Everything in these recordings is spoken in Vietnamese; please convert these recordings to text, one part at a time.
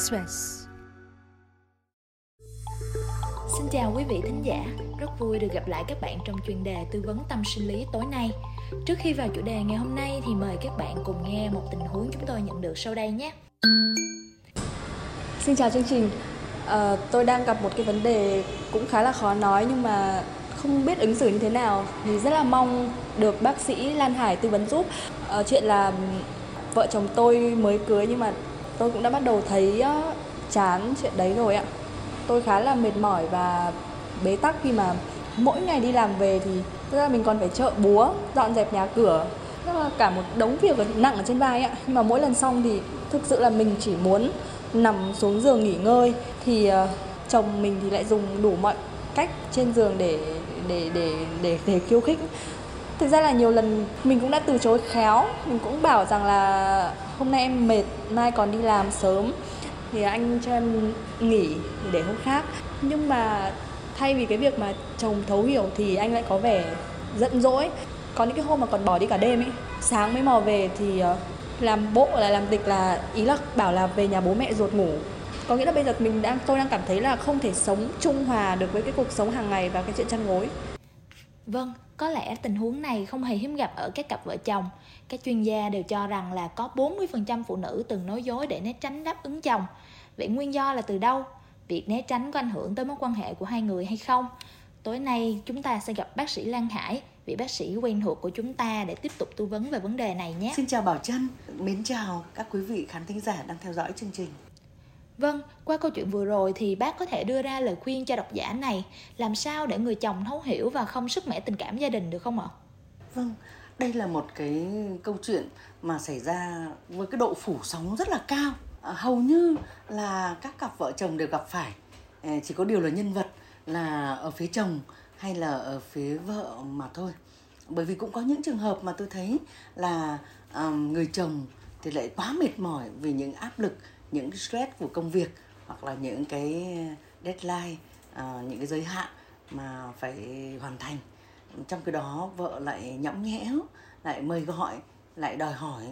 Express. Xin chào quý vị thính giả, rất vui được gặp lại các bạn trong chuyên đề tư vấn tâm sinh lý tối nay. Trước khi vào chủ đề ngày hôm nay thì mời các bạn cùng nghe một tình huống chúng tôi nhận được sau đây nhé. Xin chào chương trình. À, tôi đang gặp một cái vấn đề cũng khá là khó nói nhưng mà không biết ứng xử như thế nào thì rất là mong được bác sĩ Lan Hải tư vấn giúp. À, chuyện là vợ chồng tôi mới cưới nhưng mà tôi cũng đã bắt đầu thấy ờ, chán chuyện đấy rồi ạ. Tôi khá là mệt mỏi và bế tắc khi mà mỗi ngày đi làm về thì thực ra mình còn phải chợ búa, dọn dẹp nhà cửa, tức là cả một đống việc nặng ở trên vai ạ. Nhưng mà mỗi lần xong thì thực sự là mình chỉ muốn nằm xuống giường nghỉ ngơi thì ờ, chồng mình thì lại dùng đủ mọi cách trên giường để để để để để khiêu khích thực ra là nhiều lần mình cũng đã từ chối khéo mình cũng bảo rằng là hôm nay em mệt mai còn đi làm sớm, thì anh cho em nghỉ để hôm khác. Nhưng mà thay vì cái việc mà chồng thấu hiểu thì anh lại có vẻ giận dỗi. Có những cái hôm mà còn bỏ đi cả đêm ấy, sáng mới mò về thì ờ, làm bộ là làm tịch là ý là bảo là về nhà bố mẹ ruột ngủ. Có nghĩa là bây giờ mình đang, tôi đang cảm thấy là không thể sống trung hòa được với cái cuộc sống hàng ngày và cái chuyện chăn gối. Vâng, có lẽ tình huống này không hề hiếm gặp ở các cặp vợ chồng. Các chuyên gia đều cho rằng là có 40% phụ nữ từng nói dối để né tránh đáp ứng chồng. Vậy nguyên do là từ đâu? Việc né tránh có ảnh hưởng tới mối quan hệ của hai người hay không? Tối nay chúng ta sẽ gặp bác sĩ Lan Hải, vị bác sĩ quen thuộc của chúng ta để tiếp tục tư vấn về vấn đề này nhé. Xin chào Bảo Trân, mến chào các quý vị khán thính giả đang theo dõi chương trình. Vâng, qua câu chuyện vừa rồi thì bác có thể đưa ra lời khuyên cho độc giả này làm sao để người chồng thấu hiểu và không sức mẻ tình cảm gia đình được không ạ? Vâng, đây là một cái câu chuyện mà xảy ra với cái độ phủ sóng rất là cao. À, hầu như là các cặp vợ chồng đều gặp phải. À, chỉ có điều là nhân vật là ở phía chồng hay là ở phía vợ mà thôi. Bởi vì cũng có những trường hợp mà tôi thấy là à, người chồng thì lại quá mệt mỏi vì những áp lực những stress của công việc hoặc là những cái deadline à, những cái giới hạn mà phải hoàn thành. Trong cái đó vợ lại nhõng nhẽo lại mời gọi lại đòi hỏi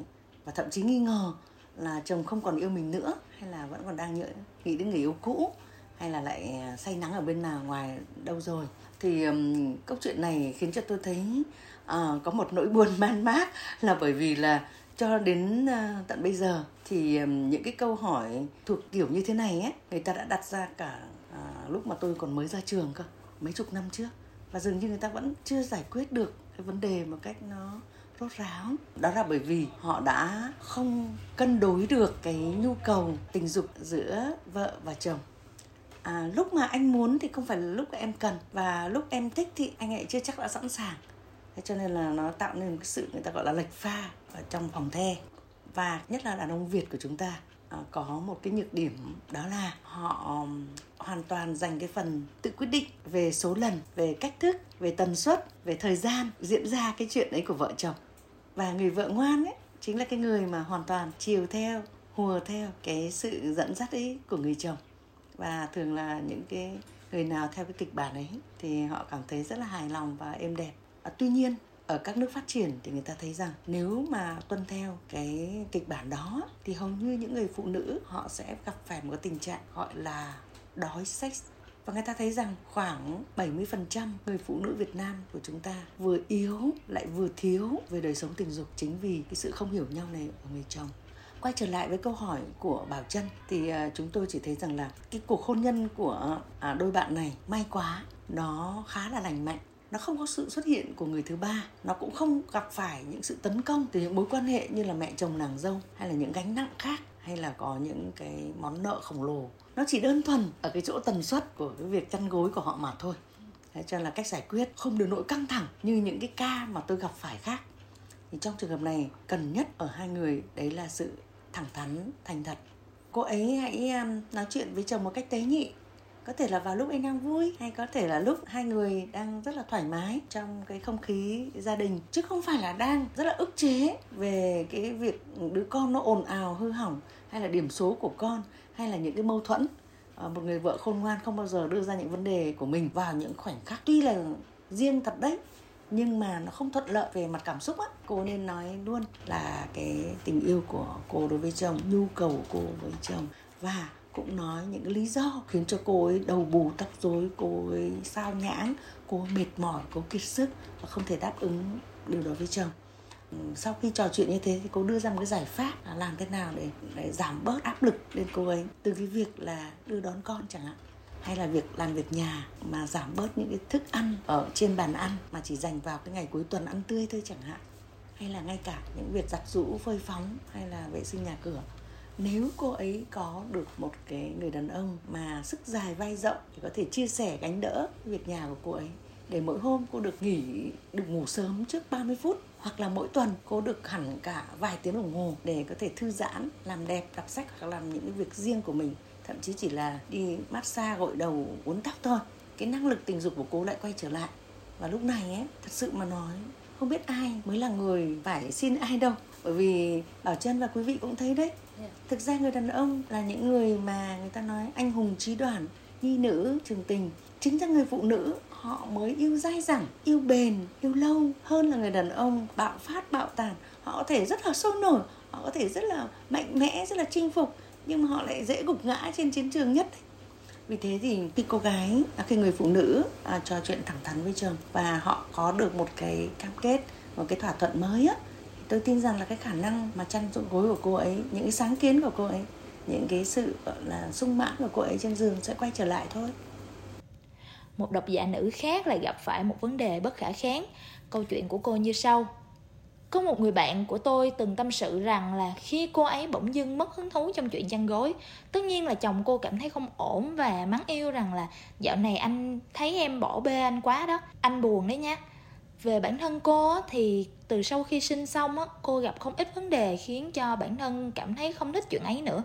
và thậm chí nghi ngờ là chồng không còn yêu mình nữa hay là vẫn còn đang nghĩ đến người yêu cũ hay là lại say nắng ở bên nào ngoài đâu rồi. Thì um, câu chuyện này khiến cho tôi thấy uh, có một nỗi buồn man mác là bởi vì là cho đến à, tận bây giờ thì những cái câu hỏi thuộc kiểu như thế này ấy người ta đã đặt ra cả à, lúc mà tôi còn mới ra trường cơ mấy chục năm trước và dường như người ta vẫn chưa giải quyết được cái vấn đề một cách nó rốt ráo. Đó là bởi vì họ đã không cân đối được cái nhu cầu tình dục giữa vợ và chồng. À, lúc mà anh muốn thì không phải là lúc em cần và lúc em thích thì anh ấy chưa chắc đã sẵn sàng thế cho nên là nó tạo nên một cái sự người ta gọi là lệch pha ở trong phòng the và nhất là đàn ông Việt của chúng ta à, có một cái nhược điểm đó là họ hoàn toàn dành cái phần tự quyết định về số lần, về cách thức, về tần suất, về thời gian diễn ra cái chuyện ấy của vợ chồng. Và người vợ ngoan ấy chính là cái người mà hoàn toàn chiều theo, hùa theo cái sự dẫn dắt ấy của người chồng. Và thường là những cái người nào theo cái kịch bản ấy thì họ cảm thấy rất là hài lòng và êm đẹp. À, tuy nhiên ở các nước phát triển thì người ta thấy rằng nếu mà tuân theo cái kịch bản đó thì hầu như những người phụ nữ họ sẽ gặp phải một cái tình trạng gọi là đói sex. Và người ta thấy rằng khoảng 70% người phụ nữ Việt Nam của chúng ta vừa yếu lại vừa thiếu về đời sống tình dục chính vì cái sự không hiểu nhau này ở người chồng. Quay trở lại với câu hỏi của bảo trân thì à, chúng tôi chỉ thấy rằng là cái cuộc hôn nhân của à, đôi bạn này may quá nó khá là lành mạnh nó không có sự xuất hiện của người thứ ba. Nó cũng không gặp phải những sự tấn công từ những mối quan hệ như là mẹ chồng nàng dâu, hay là những gánh nặng khác, hay là có những cái món nợ khổng lồ. Nó chỉ đơn thuần ở cái chỗ tần suất của cái việc chăn gối của họ mà thôi. Thế cho nên là cách giải quyết không được nỗi căng thẳng như những cái ca mà tôi gặp phải khác. Thì trong trường hợp này, cần nhất ở hai người, đấy là sự thẳng thắn, thành thật. Cô ấy hãy um, nói chuyện với chồng một cách tế nhị có thể là vào lúc anh đang vui hay có thể là lúc hai người đang rất là thoải mái trong cái không khí gia đình. Chứ không phải là đang rất là ức chế về cái việc đứa con nó ồn ào hư hỏng hay là điểm số của con hay là những cái mâu thuẫn. À, một người vợ khôn ngoan không bao giờ đưa ra những vấn đề của mình vào những khoảnh khắc. Tuy là riêng thật đấy nhưng mà nó không thuận lợi về mặt cảm xúc á. Cô nên nói luôn là cái tình yêu của cô đối với chồng nhu cầu của cô với chồng. Và cũng nói những lý do khiến cho cô ấy đầu bù tóc rối cô ấy sao nhãng cô ấy mệt mỏi cô kiệt sức và không thể đáp ứng điều đó với chồng. Ừ, sau khi trò chuyện như thế thì cô đưa ra một cái giải pháp là làm thế nào để, để giảm bớt áp lực lên cô ấy. Từ cái việc là đưa đón con chẳng hạn hay là việc làm việc nhà mà giảm bớt những cái thức ăn ở trên bàn ăn mà chỉ dành vào cái ngày cuối tuần ăn tươi thôi chẳng hạn. Hay là ngay cả những việc giặt rũ phơi phóng hay là vệ sinh nhà cửa nếu cô ấy có được một cái người đàn ông mà sức dài vai rộng thì có thể chia sẻ gánh đỡ việc nhà của cô ấy. Để mỗi hôm cô được nghỉ, được ngủ sớm trước 30 phút hoặc là mỗi tuần cô được hẳn cả vài tiếng đồng hồ để có thể thư giãn, làm đẹp, đọc sách hoặc làm những cái việc riêng của mình. Thậm chí chỉ là đi massage gội đầu, uốn tóc thôi. Cái năng lực tình dục của cô lại quay trở lại. Và lúc này ấy, thật sự mà nói, không biết ai mới là người phải xin ai đâu. Bởi vì bảo chân và quý vị cũng thấy đấy. Dạ. thực ra người đàn ông là những người mà người ta nói anh hùng trí đoàn nhi nữ trường tình. Chính ra người phụ nữ họ mới yêu dai dẳng yêu bền yêu lâu hơn là người đàn ông. Bạo phát bạo tàn họ có thể rất là sôi nổi họ có thể rất là mạnh mẽ rất là chinh phục nhưng mà họ lại dễ gục ngã trên chiến trường nhất vì thế thì khi cô gái à, khi người phụ nữ à, trò chuyện thẳng thắn với chồng và họ có được một cái cam kết một cái thỏa thuận mới á tôi tin rằng là cái khả năng mà chăn rụng gối của cô ấy, những cái sáng kiến của cô ấy, những cái sự, gọi là, sung mãn của cô ấy trên giường sẽ quay trở lại thôi. Một độc giả nữ khác lại gặp phải một vấn đề bất khả kháng. Câu chuyện của cô như sau. Có một người bạn của tôi từng tâm sự rằng là khi cô ấy bỗng dưng mất hứng thú trong chuyện chăn gối, tất nhiên là chồng cô cảm thấy không ổn và mắng yêu rằng là, dạo này anh thấy em bỏ bê anh quá đó, anh buồn đấy nhá về bản thân cô thì từ sau khi sinh xong cô gặp không ít vấn đề khiến cho bản thân cảm thấy không thích chuyện ấy nữa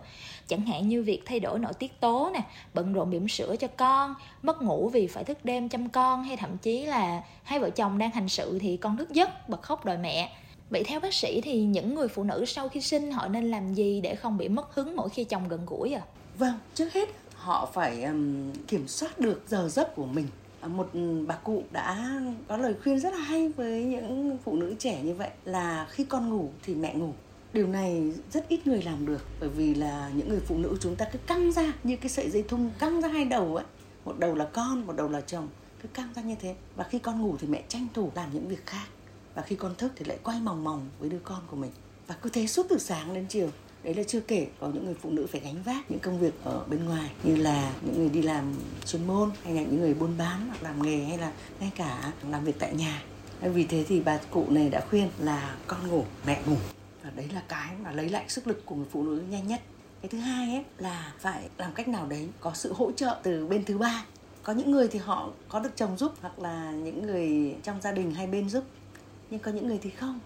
chẳng hạn như việc thay đổi nội tiết tố nè bận rộn bỉm sữa cho con mất ngủ vì phải thức đêm chăm con hay thậm chí là hai vợ chồng đang hành sự thì con thức giấc bật khóc đòi mẹ Vậy theo bác sĩ thì những người phụ nữ sau khi sinh họ nên làm gì để không bị mất hứng mỗi khi chồng gần gũi à? Vâng, trước hết họ phải um, kiểm soát được giờ giấc của mình. Ờ, một ừ, bà cụ đã có lời khuyên rất là hay với những phụ nữ trẻ như vậy là khi con ngủ thì mẹ ngủ. Điều này rất ít người làm được, bởi vì là những người phụ nữ chúng ta cứ căng ra như cái sợi dây thun căng ra hai đầu ấy một đầu là con, một đầu là chồng, cứ căng ra như thế. Và khi con ngủ thì mẹ tranh thủ làm những việc khác. Và khi con thức thì lại quay mòng mòng với đứa con của mình. Và cứ thế suốt từ sáng đến chiều đấy là chưa kể có những người phụ nữ phải gánh vác những công việc ở bên ngoài, như là những người đi làm chuyên môn, hay là những người buôn bán hoặc làm nghề, hay là ngay cả làm việc tại nhà. Vì thế thì bà cụ này đã khuyên là con ngủ, mẹ ngủ. Và đấy là cái mà lấy lại sức lực của người phụ nữ nhanh nhất. Cái thứ hai ấy là phải làm cách nào đấy có sự hỗ trợ từ bên thứ ba. Có những người thì họ có được chồng giúp, hoặc là những người trong gia đình hai bên giúp, nhưng có những người thì không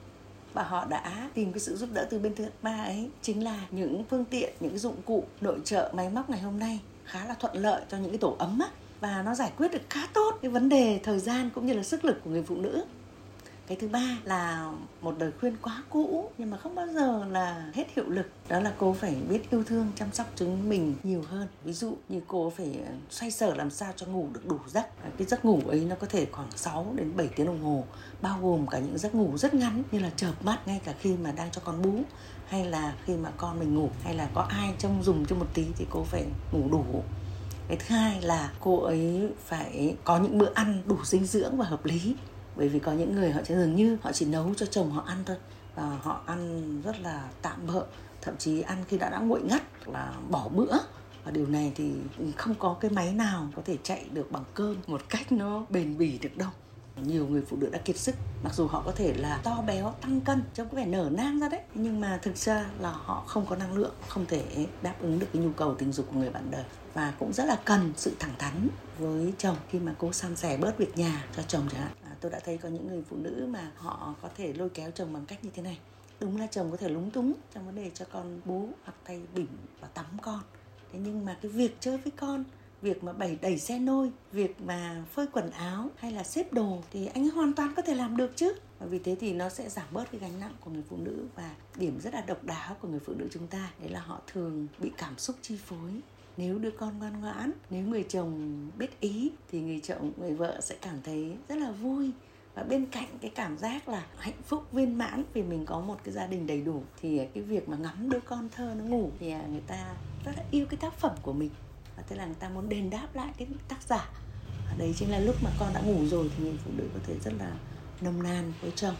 và họ đã tìm cái sự giúp đỡ từ bên thứ ba ấy, chính là những phương tiện, những cái dụng cụ, nội trợ, máy móc ngày hôm nay khá là thuận lợi cho những cái tổ ấm á. Và nó giải quyết được khá tốt cái vấn đề thời gian cũng như là sức lực của người phụ nữ cái thứ ba là một lời khuyên quá cũ, nhưng mà không bao giờ là hết hiệu lực. Đó là cô phải biết yêu thương, chăm sóc chính mình nhiều hơn. Ví dụ như cô phải xoay sở làm sao cho ngủ được đủ giấc. Cái giấc ngủ ấy nó có thể khoảng 6 đến 7 tiếng đồng hồ, bao gồm cả những giấc ngủ rất ngắn như là chợp mắt, ngay cả khi mà đang cho con bú, hay là khi mà con mình ngủ, hay là có ai trông dùng cho một tí thì cô phải ngủ đủ. Cái thứ hai là cô ấy phải có những bữa ăn đủ dinh dưỡng và hợp lý bởi vì có những người họ sẽ dường như họ chỉ nấu cho chồng họ ăn thôi. Và họ ăn rất là tạm bợ. Thậm chí ăn khi đã đã nguội ngắt là bỏ bữa. Và điều này thì không có cái máy nào có thể chạy được bằng cơm một cách nó bền bỉ được đâu. Nhiều người phụ nữ đã kiệt sức. Mặc dù họ có thể là to béo, tăng cân, trông có vẻ nở nang ra đấy. Nhưng mà thực ra là họ không có năng lượng, không thể đáp ứng được cái nhu cầu tình dục của người bạn đời. Và cũng rất là cần sự thẳng thắn với chồng khi mà cô san sẻ bớt việc nhà cho chồng chẳng hạn tôi đã thấy có những người phụ nữ mà họ có thể lôi kéo chồng bằng cách như thế này. Đúng là chồng có thể lúng túng trong vấn đề cho con bú hoặc thay bỉm và tắm con. Thế nhưng mà cái việc chơi với con, việc mà bày đẩy xe nôi, việc mà phơi quần áo hay là xếp đồ thì anh ấy hoàn toàn có thể làm được chứ. Và vì thế thì nó sẽ giảm bớt cái gánh nặng của người phụ nữ và điểm rất là độc đáo của người phụ nữ chúng ta. Đấy là họ thường bị cảm xúc chi phối nếu đứa con ngoan ngoãn nếu người chồng biết ý thì người chồng người vợ sẽ cảm thấy rất là vui. Và bên cạnh cái cảm giác là hạnh phúc viên mãn vì mình có một cái gia đình đầy đủ thì cái việc mà ngắm đứa con thơ nó ngủ thì à, người ta rất là yêu cái tác phẩm của mình. Và thế là người ta muốn đền đáp lại cái tác giả. Và đấy chính là lúc mà con đã ngủ rồi thì người phụ nữ có thể rất là nồng nàn với chồng.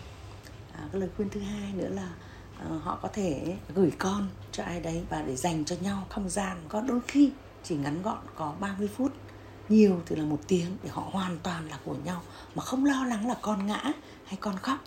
À, cái lời khuyên thứ hai nữa là Ờ, họ có thể gửi con cho ai đấy và để dành cho nhau. Không gian có đôi khi chỉ ngắn gọn có 30 phút. Nhiều thì là một tiếng để họ hoàn toàn là của nhau. Mà không lo lắng là con ngã hay con khóc.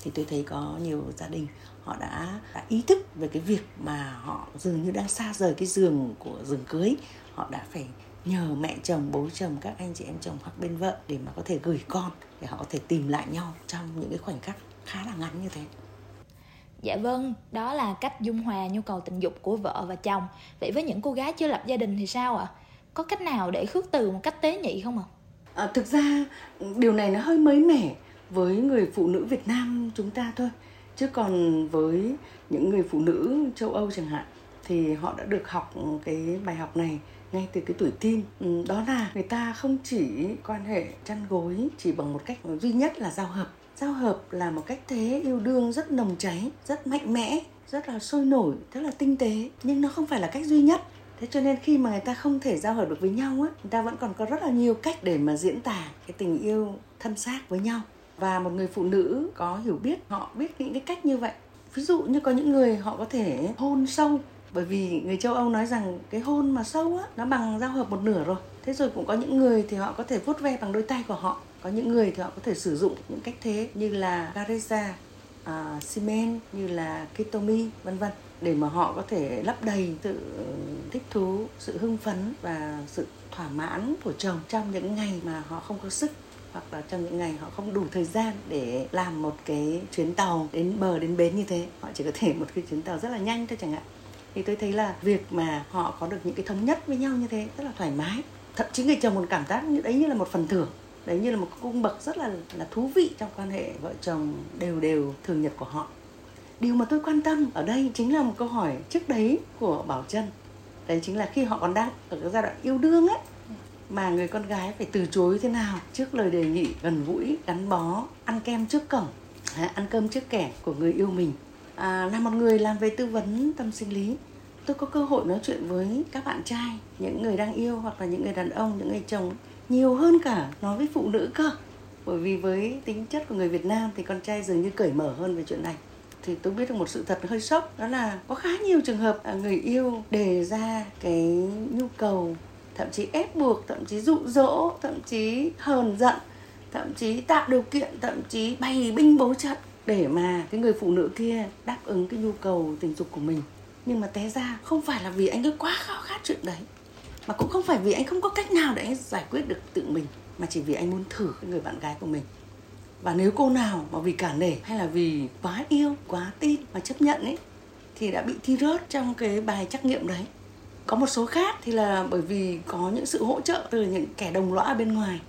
Thì tôi thấy có nhiều gia đình họ đã, đã ý thức về cái việc mà họ dường như đang xa rời cái giường của giường cưới. Họ đã phải nhờ mẹ chồng bố chồng các anh chị em chồng hoặc bên vợ để mà có thể gửi con để họ có thể tìm lại nhau trong những cái khoảnh khắc khá là ngắn như thế. Dạ vâng, đó là cách dung hòa nhu cầu tình dục của vợ và chồng. Vậy với những cô gái chưa lập gia đình thì sao ạ? Có cách nào để khước từ một cách tế nhị không ạ? À, thực ra điều này nó hơi mới mẻ với người phụ nữ Việt Nam chúng ta thôi. Chứ còn với những người phụ nữ châu Âu chẳng hạn thì họ đã được học cái bài học này ngay từ cái tuổi teen ừ, đó là người ta không chỉ quan hệ chăn gối chỉ bằng một cách duy nhất là giao hợp. Giao hợp là một cách thế yêu đương rất nồng cháy, rất mạnh mẽ, rất là sôi nổi, rất là tinh tế. Nhưng nó không phải là cách duy nhất. Thế cho nên khi mà người ta không thể giao hợp được với nhau á, người ta vẫn còn có rất là nhiều cách để mà diễn tả cái tình yêu thân xác với nhau. Và một người phụ nữ có hiểu biết, họ biết những cái cách như vậy. Ví dụ như có những người họ có thể hôn sâu bởi vì người châu Âu nói rằng cái hôn mà sâu á nó bằng giao hợp một nửa rồi. Thế rồi cũng có những người thì họ có thể vuốt ve bằng đôi tay của họ. Có những người thì họ có thể sử dụng những cách thế như là Gareza, uh, à, như là Kitomi vân vân để mà họ có thể lấp đầy sự thích thú, sự hưng phấn và sự thỏa mãn của chồng trong những ngày mà họ không có sức hoặc là trong những ngày họ không đủ thời gian để làm một cái chuyến tàu đến bờ đến bến như thế. Họ chỉ có thể một cái chuyến tàu rất là nhanh thôi chẳng hạn thì tôi thấy là việc mà họ có được những cái thống nhất với nhau như thế rất là thoải mái. Thậm chí người chồng còn cảm giác như đấy như là một phần thưởng đấy như là một cung bậc rất là là thú vị trong quan hệ vợ chồng đều đều thường nhật của họ. Điều mà tôi quan tâm ở đây chính là một câu hỏi trước đấy của bảo Trân. đấy chính là khi họ còn đang ở cái giai đoạn yêu đương ấy mà người con gái phải từ chối thế nào trước lời đề nghị gần gũi gắn bó ăn kem trước cổng ăn cơm trước kẻ của người yêu mình. À, là một người làm về tư vấn tâm sinh lý tôi có cơ hội nói chuyện với các bạn trai, những người đang yêu hoặc là những người đàn ông, những người chồng nhiều hơn cả nói với phụ nữ cơ. Bởi vì với tính chất của người Việt Nam thì con trai dường như cởi mở hơn về chuyện này. Thì tôi biết được một sự thật hơi sốc, đó là có khá nhiều trường hợp à, người yêu đề ra cái nhu cầu, thậm chí ép buộc, thậm chí dụ dỗ, thậm chí hờn giận, thậm chí tạo điều kiện, thậm chí bày binh bố trận để mà cái người phụ nữ kia đáp ứng cái nhu cầu tình dục của mình nhưng mà té ra không phải là vì anh ấy quá khao khát chuyện đấy, mà cũng không phải vì anh không có cách nào để anh giải quyết được tự mình, mà chỉ vì anh muốn thử cái người bạn gái của mình. Và nếu cô nào mà vì cả nể hay là vì quá yêu, quá tin mà chấp nhận ấy, thì đã bị thi rớt trong cái bài trắc nghiệm đấy. Có một số khác thì là bởi vì có những sự hỗ trợ từ những kẻ đồng lõa bên ngoài.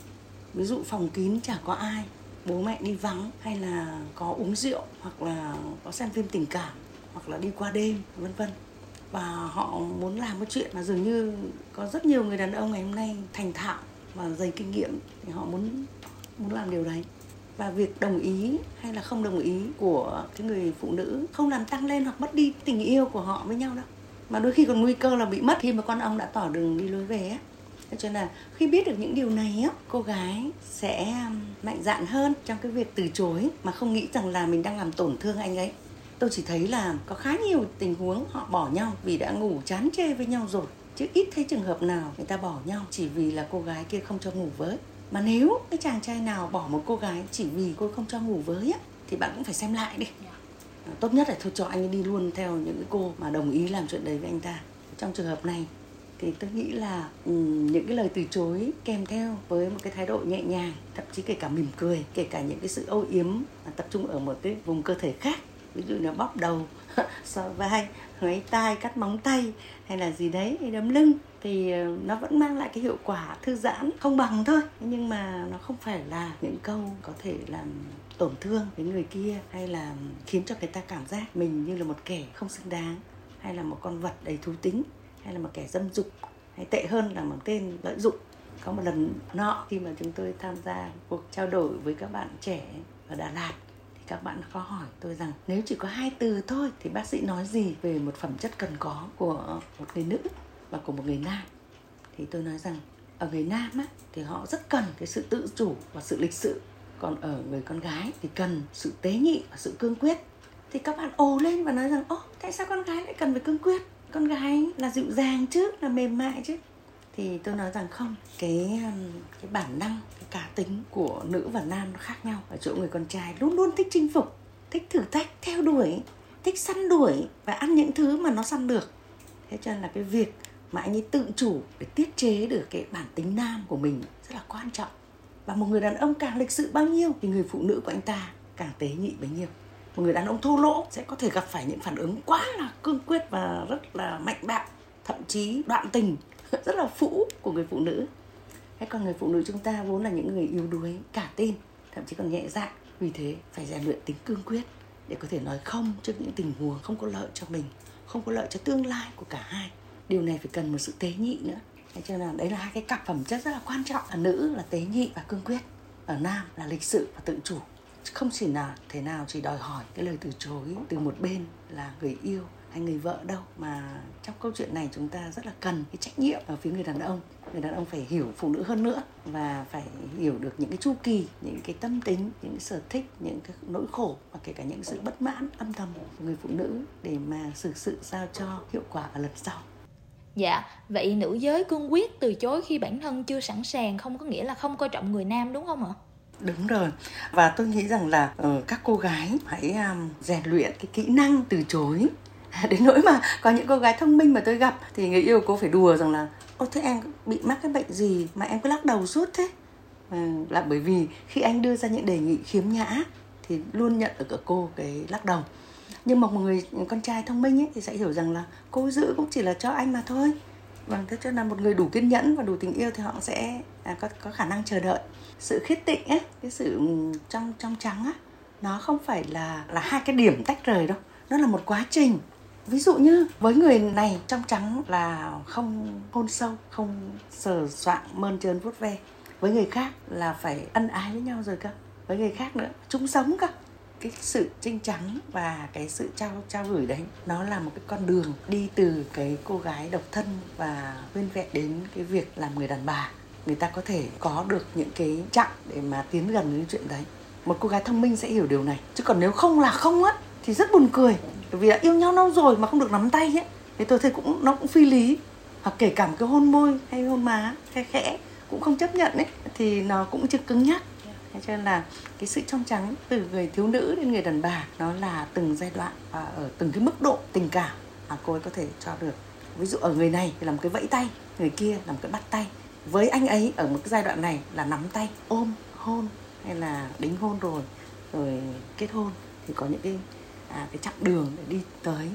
Ví dụ phòng kín chả có ai, bố mẹ đi vắng hay là có uống rượu hoặc là có xem phim tình cảm hoặc là đi qua đêm, vân vân. Và họ muốn làm một chuyện mà dường như có rất nhiều người đàn ông ngày hôm nay thành thạo và dày kinh nghiệm thì họ muốn muốn làm điều đấy. Và việc đồng ý hay là không đồng ý của cái người phụ nữ không làm tăng lên hoặc mất đi tình yêu của họ với nhau đâu. Mà đôi khi còn nguy cơ là bị mất khi mà con ong đã tỏ đường đi lối về á. Cho nên là khi biết được những điều này á, cô gái sẽ mạnh dạn hơn trong cái việc từ chối mà không nghĩ rằng là mình đang làm tổn thương anh ấy tôi chỉ thấy là có khá nhiều tình huống họ bỏ nhau vì đã ngủ chán chê với nhau rồi. Chứ ít thấy trường hợp nào người ta bỏ nhau chỉ vì là cô gái kia không cho ngủ với. Mà nếu cái chàng trai nào bỏ một cô gái chỉ vì cô không cho ngủ với á thì bạn cũng phải xem lại đi. À, tốt nhất là thôi cho anh đi luôn theo những cái cô mà đồng ý làm chuyện đấy với anh ta. Trong trường hợp này thì tôi nghĩ là um, những cái lời từ chối kèm theo với một cái thái độ nhẹ nhàng thậm chí kể cả mỉm cười kể cả những cái sự âu yếm tập trung ở một cái vùng cơ thể khác ví dụ là bóp đầu, sờ vai lấy tai, cắt móng tay hay là gì đấy đấm lưng thì ờ, nó vẫn mang lại cái hiệu quả thư giãn, không bằng thôi. Nhưng mà nó không phải là những câu có thể làm tổn thương đến người kia hay là khiến cho người ta cảm giác mình như là một kẻ không xứng đáng, hay là một con vật đầy thú tính, hay là một kẻ dâm dục, hay tệ hơn là một tên lợi dụng. Có một lần nọ khi mà chúng tôi tham gia cuộc trao đổi với các bạn trẻ ở Đà Lạt các bạn có hỏi tôi rằng nếu chỉ có hai từ thôi thì bác sĩ nói gì về một phẩm chất cần có của một người nữ và của một người nam? Thì tôi nói rằng ở người nam á, thì họ rất cần cái sự tự chủ và sự lịch sự. Còn ở người con gái thì cần sự tế nhị và sự cương quyết. Thì các bạn ồ lên và nói rằng ô tại sao con gái lại cần phải cương quyết? Con gái là dịu dàng chứ là mềm mại chứ thì tôi nói rằng không, cái um, cái bản năng, cái cá tính của nữ và nam nó khác nhau. Ở chỗ người con trai luôn luôn thích chinh phục, thích thử thách, theo đuổi, thích săn đuổi và ăn những thứ mà nó săn được. Thế cho nên là cái việc mà anh ấy tự chủ để tiết chế được cái bản tính nam của mình rất là quan trọng. Và một người đàn ông càng lịch sự bao nhiêu thì người phụ nữ của anh ta càng tế nhị bấy nhiêu. Một người đàn ông thô lỗ sẽ có thể gặp phải những phản ứng quá là cương quyết và rất là mạnh bạo, thậm chí đoạn tình. rất là phũ của người phụ nữ. Hay còn người phụ nữ chúng ta vốn là những người yếu đuối, cả tin, thậm chí còn nhẹ dạ. Vì thế phải rèn luyện tính cương quyết để có thể nói không trước những tình huống không có lợi cho mình, không có lợi cho tương lai của cả hai. Điều này phải cần một sự tế nhị nữa. Thế cho nên là đấy là hai cái cặp phẩm chất rất là quan trọng ở nữ là tế nhị và cương quyết ở nam là lịch sự và tự chủ. Không chỉ là thế nào chỉ đòi hỏi cái lời từ chối từ một bên là người yêu hay người vợ đâu mà trong câu chuyện này chúng ta rất là cần cái trách nhiệm ở phía người đàn ông người đàn ông phải hiểu phụ nữ hơn nữa và phải hiểu được những cái chu kỳ những cái tâm tính những cái sở thích những cái nỗi khổ và kể cả những sự bất mãn âm thầm của người phụ nữ để mà xử sự sao cho hiệu quả ở lần sau Dạ, vậy nữ giới cương quyết từ chối khi bản thân chưa sẵn sàng không có nghĩa là không coi trọng người nam đúng không ạ? Đúng rồi. Và tôi nghĩ rằng là uh, các cô gái hãy um, rèn luyện cái kỹ năng từ chối. Đến nỗi mà có những cô gái thông minh mà tôi gặp thì người yêu cô phải đùa rằng là Ô thế em bị mắc cái bệnh gì mà em cứ lắc đầu suốt thế? À, là bởi vì khi anh đưa ra những đề nghị khiếm nhã thì luôn nhận được ở cô cái lắc đầu. Nhưng mà một người con trai thông minh ấy thì sẽ hiểu rằng là cô giữ cũng chỉ là cho anh mà thôi. Vâng thế cho là một người đủ kiên nhẫn và đủ tình yêu thì họ sẽ à, có có khả năng chờ đợi. Sự khiết tịnh ấy cái sự ừ, trong trong trắng á nó không phải là là hai cái điểm tách rời đâu. Nó là một quá trình ví dụ như với người này trong trắng là không hôn sâu, không sờ soạng, mơn trơn vuốt ve. Với người khác là phải ân ái với nhau rồi cơ. Với người khác nữa, chung sống cơ. Cái sự trinh trắng và cái sự trao trao gửi đấy, nó là một cái con đường đi từ cái cô gái độc thân và nguyên vẹn đến cái việc làm người đàn bà. Người ta có thể có được những cái chặng để mà tiến gần đến chuyện đấy. Một cô gái thông minh sẽ hiểu điều này. Chứ còn nếu không là không á, thì rất buồn cười bởi vì đã yêu nhau lâu rồi mà không được nắm tay ấy, thì tôi thấy cũng, nó cũng phi lý. Hoặc kể cả một cái hôn môi hay hôn má, khe khẽ, cũng không chấp nhận ấy, thì nó cũng chưa cứng nhắc. Thế cho nên là cái sự trong trắng từ người thiếu nữ đến người đàn bà, nó là từng giai đoạn và ở từng cái mức độ tình cảm mà cô ấy có thể cho được. Ví dụ ở người này thì là một cái vẫy tay, người kia là một cái bắt tay. Với anh ấy ở một cái giai đoạn này là nắm tay, ôm, hôn hay là đính hôn rồi rồi kết hôn. Thì có những cái à, cái chặng đường để đi tới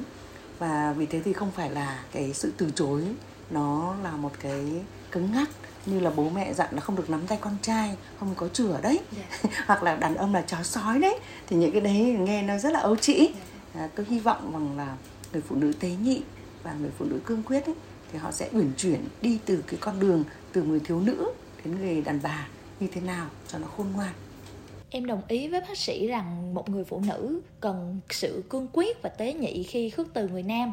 và vì thế thì không phải là cái sự từ chối nó là một cái cứng ngắc như là bố mẹ dặn là không được nắm tay con trai không có chửa đấy yeah. Dạ. hoặc là đàn ông là chó sói đấy thì những cái đấy nghe nó rất là ấu trĩ yeah. Dạ. à, tôi hy vọng rằng là người phụ nữ tế nhị và người phụ nữ cương quyết ấy, thì họ sẽ uyển chuyển đi từ cái con đường từ người thiếu nữ đến người đàn bà như thế nào cho nó khôn ngoan Em đồng ý với bác sĩ rằng một người phụ nữ cần sự cương quyết và tế nhị khi khước từ người nam.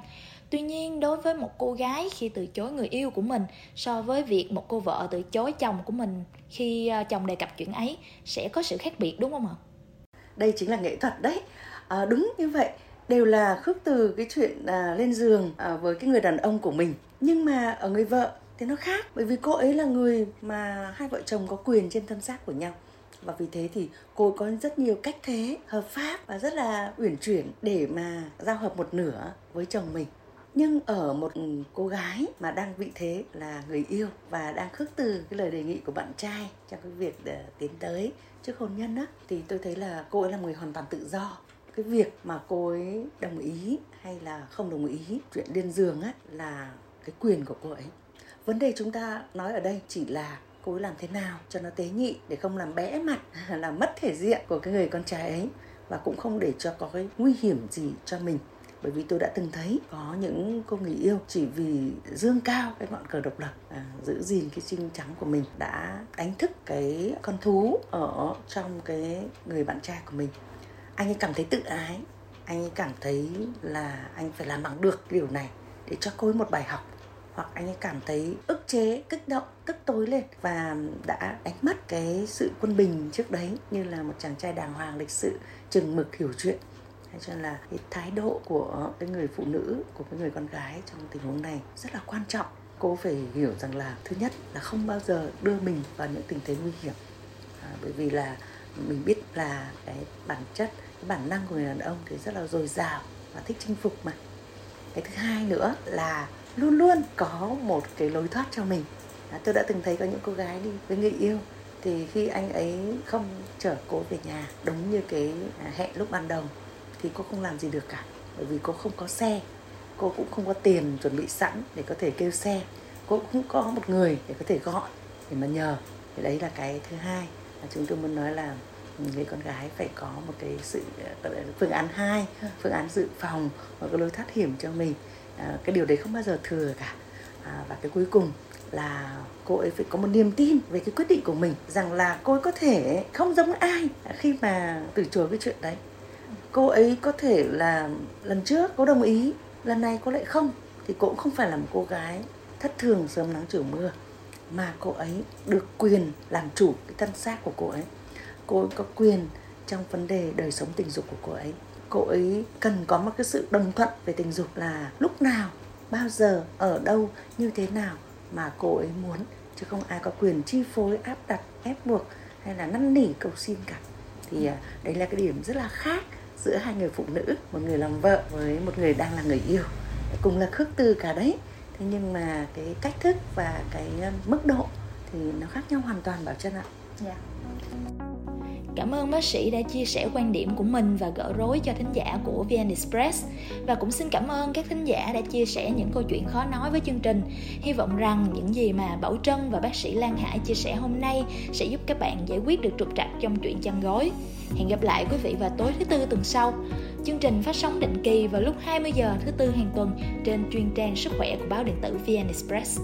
Tuy nhiên, đối với một cô gái khi từ chối người yêu của mình so với việc một cô vợ từ chối chồng của mình khi à, chồng đề cập chuyện ấy sẽ có sự khác biệt đúng không ạ? Đây chính là nghệ thuật đấy. À, đúng như vậy, đều là khước từ cái chuyện à, lên giường à, với cái người đàn ông của mình. Nhưng mà ở người vợ thì nó khác bởi vì cô ấy là người mà hai vợ chồng có quyền trên thân xác của nhau và vì thế thì cô có rất nhiều cách thế hợp pháp và rất là uyển chuyển để mà giao hợp một nửa với chồng mình. Nhưng ở một cô gái mà đang vị thế là người yêu và đang khước từ cái lời đề nghị của bạn trai trong cái việc để tiến tới trước hôn nhân á, thì tôi thấy là cô ấy là người hoàn toàn tự do. Cái việc mà cô ấy đồng ý hay là không đồng ý chuyện điên giường á là cái quyền của cô ấy. Vấn đề chúng ta nói ở đây chỉ là cô ấy làm thế nào cho nó tế nhị để không làm bẽ mặt làm mất thể diện của cái người con trai ấy? Và cũng không để cho có cái nguy hiểm gì cho mình. Bởi vì tôi đã từng thấy có những cô người yêu chỉ vì dương cao cái ngọn cờ độc lập à, giữ gìn cái trinh trắng của mình đã đánh thức cái con thú ở trong cái người bạn trai của mình. Anh ấy cảm thấy tự ái anh ấy cảm thấy là anh phải làm bằng được điều này để cho cô ấy một bài học hoặc anh ấy cảm thấy ức chế kích động tức tối lên và đã đánh mất cái sự quân bình trước đấy như là một chàng trai đàng hoàng lịch sự chừng mực hiểu chuyện. Hay cho nên là cái thái độ của cái người phụ nữ của cái người con gái trong tình huống này rất là quan trọng. Cô phải hiểu rằng là thứ nhất là không bao giờ đưa mình vào những tình thế nguy hiểm. À, bởi vì là mình biết là cái bản chất cái bản năng của người đàn ông thì rất là dồi dào và thích chinh phục mà. Cái thứ hai nữa là luôn luôn có một cái lối thoát cho mình. À, tôi đã từng thấy có những cô gái đi với người yêu thì khi anh ấy không chở cô về nhà đúng như cái hẹn lúc ban đầu thì cô không làm gì được cả bởi vì cô không có xe cô cũng không có tiền chuẩn bị sẵn để có thể kêu xe. Cô cũng có một người để có thể gọi để mà nhờ. Thì đấy là cái thứ hai mà chúng tôi muốn nói là người con gái phải có một cái sự phương án hai phương án dự phòng một cái lối thoát hiểm cho mình à, cái điều đấy không bao giờ thừa cả. À, và cái cuối cùng là cô ấy phải có một niềm tin về cái quyết định của mình rằng là cô ấy có thể không giống ai khi mà từ chối cái chuyện đấy. Cô ấy có thể là lần trước cô đồng ý lần này cô lại không thì cô cũng không phải là một cô gái thất thường sớm nắng chiều mưa mà cô ấy được quyền làm chủ cái thân xác của cô ấy. Cô ấy có quyền trong vấn đề đời sống tình dục của cô ấy cô ấy cần có một cái sự đồng thuận về tình dục là lúc nào, bao giờ, ở đâu, như thế nào mà cô ấy muốn. Chứ không ai có quyền chi phối, áp đặt, ép buộc hay là năn nỉ cầu xin cả. Thì à, đấy là cái điểm rất là khác giữa hai người phụ nữ, một người làm vợ với một người đang là người yêu. Cùng là khước từ cả đấy. Thế nhưng mà cái cách thức và cái à, mức độ thì nó khác nhau hoàn toàn, bảo chân ạ. Yeah. Cảm ơn bác sĩ đã chia sẻ quan điểm của mình và gỡ rối cho thính giả của VN Express và cũng xin cảm ơn các thính giả đã chia sẻ những câu chuyện khó nói với chương trình. Hy vọng rằng những gì mà Bảo Trân và bác sĩ Lan Hải chia sẻ hôm nay sẽ giúp các bạn giải quyết được trục trặc trong chuyện chăn gối. Hẹn gặp lại quý vị vào tối thứ tư tuần sau. Chương trình phát sóng định kỳ vào lúc 20 giờ thứ tư hàng tuần trên chuyên trang sức khỏe của báo điện tử VN Express.